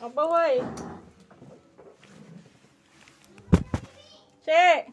Abaway. Che!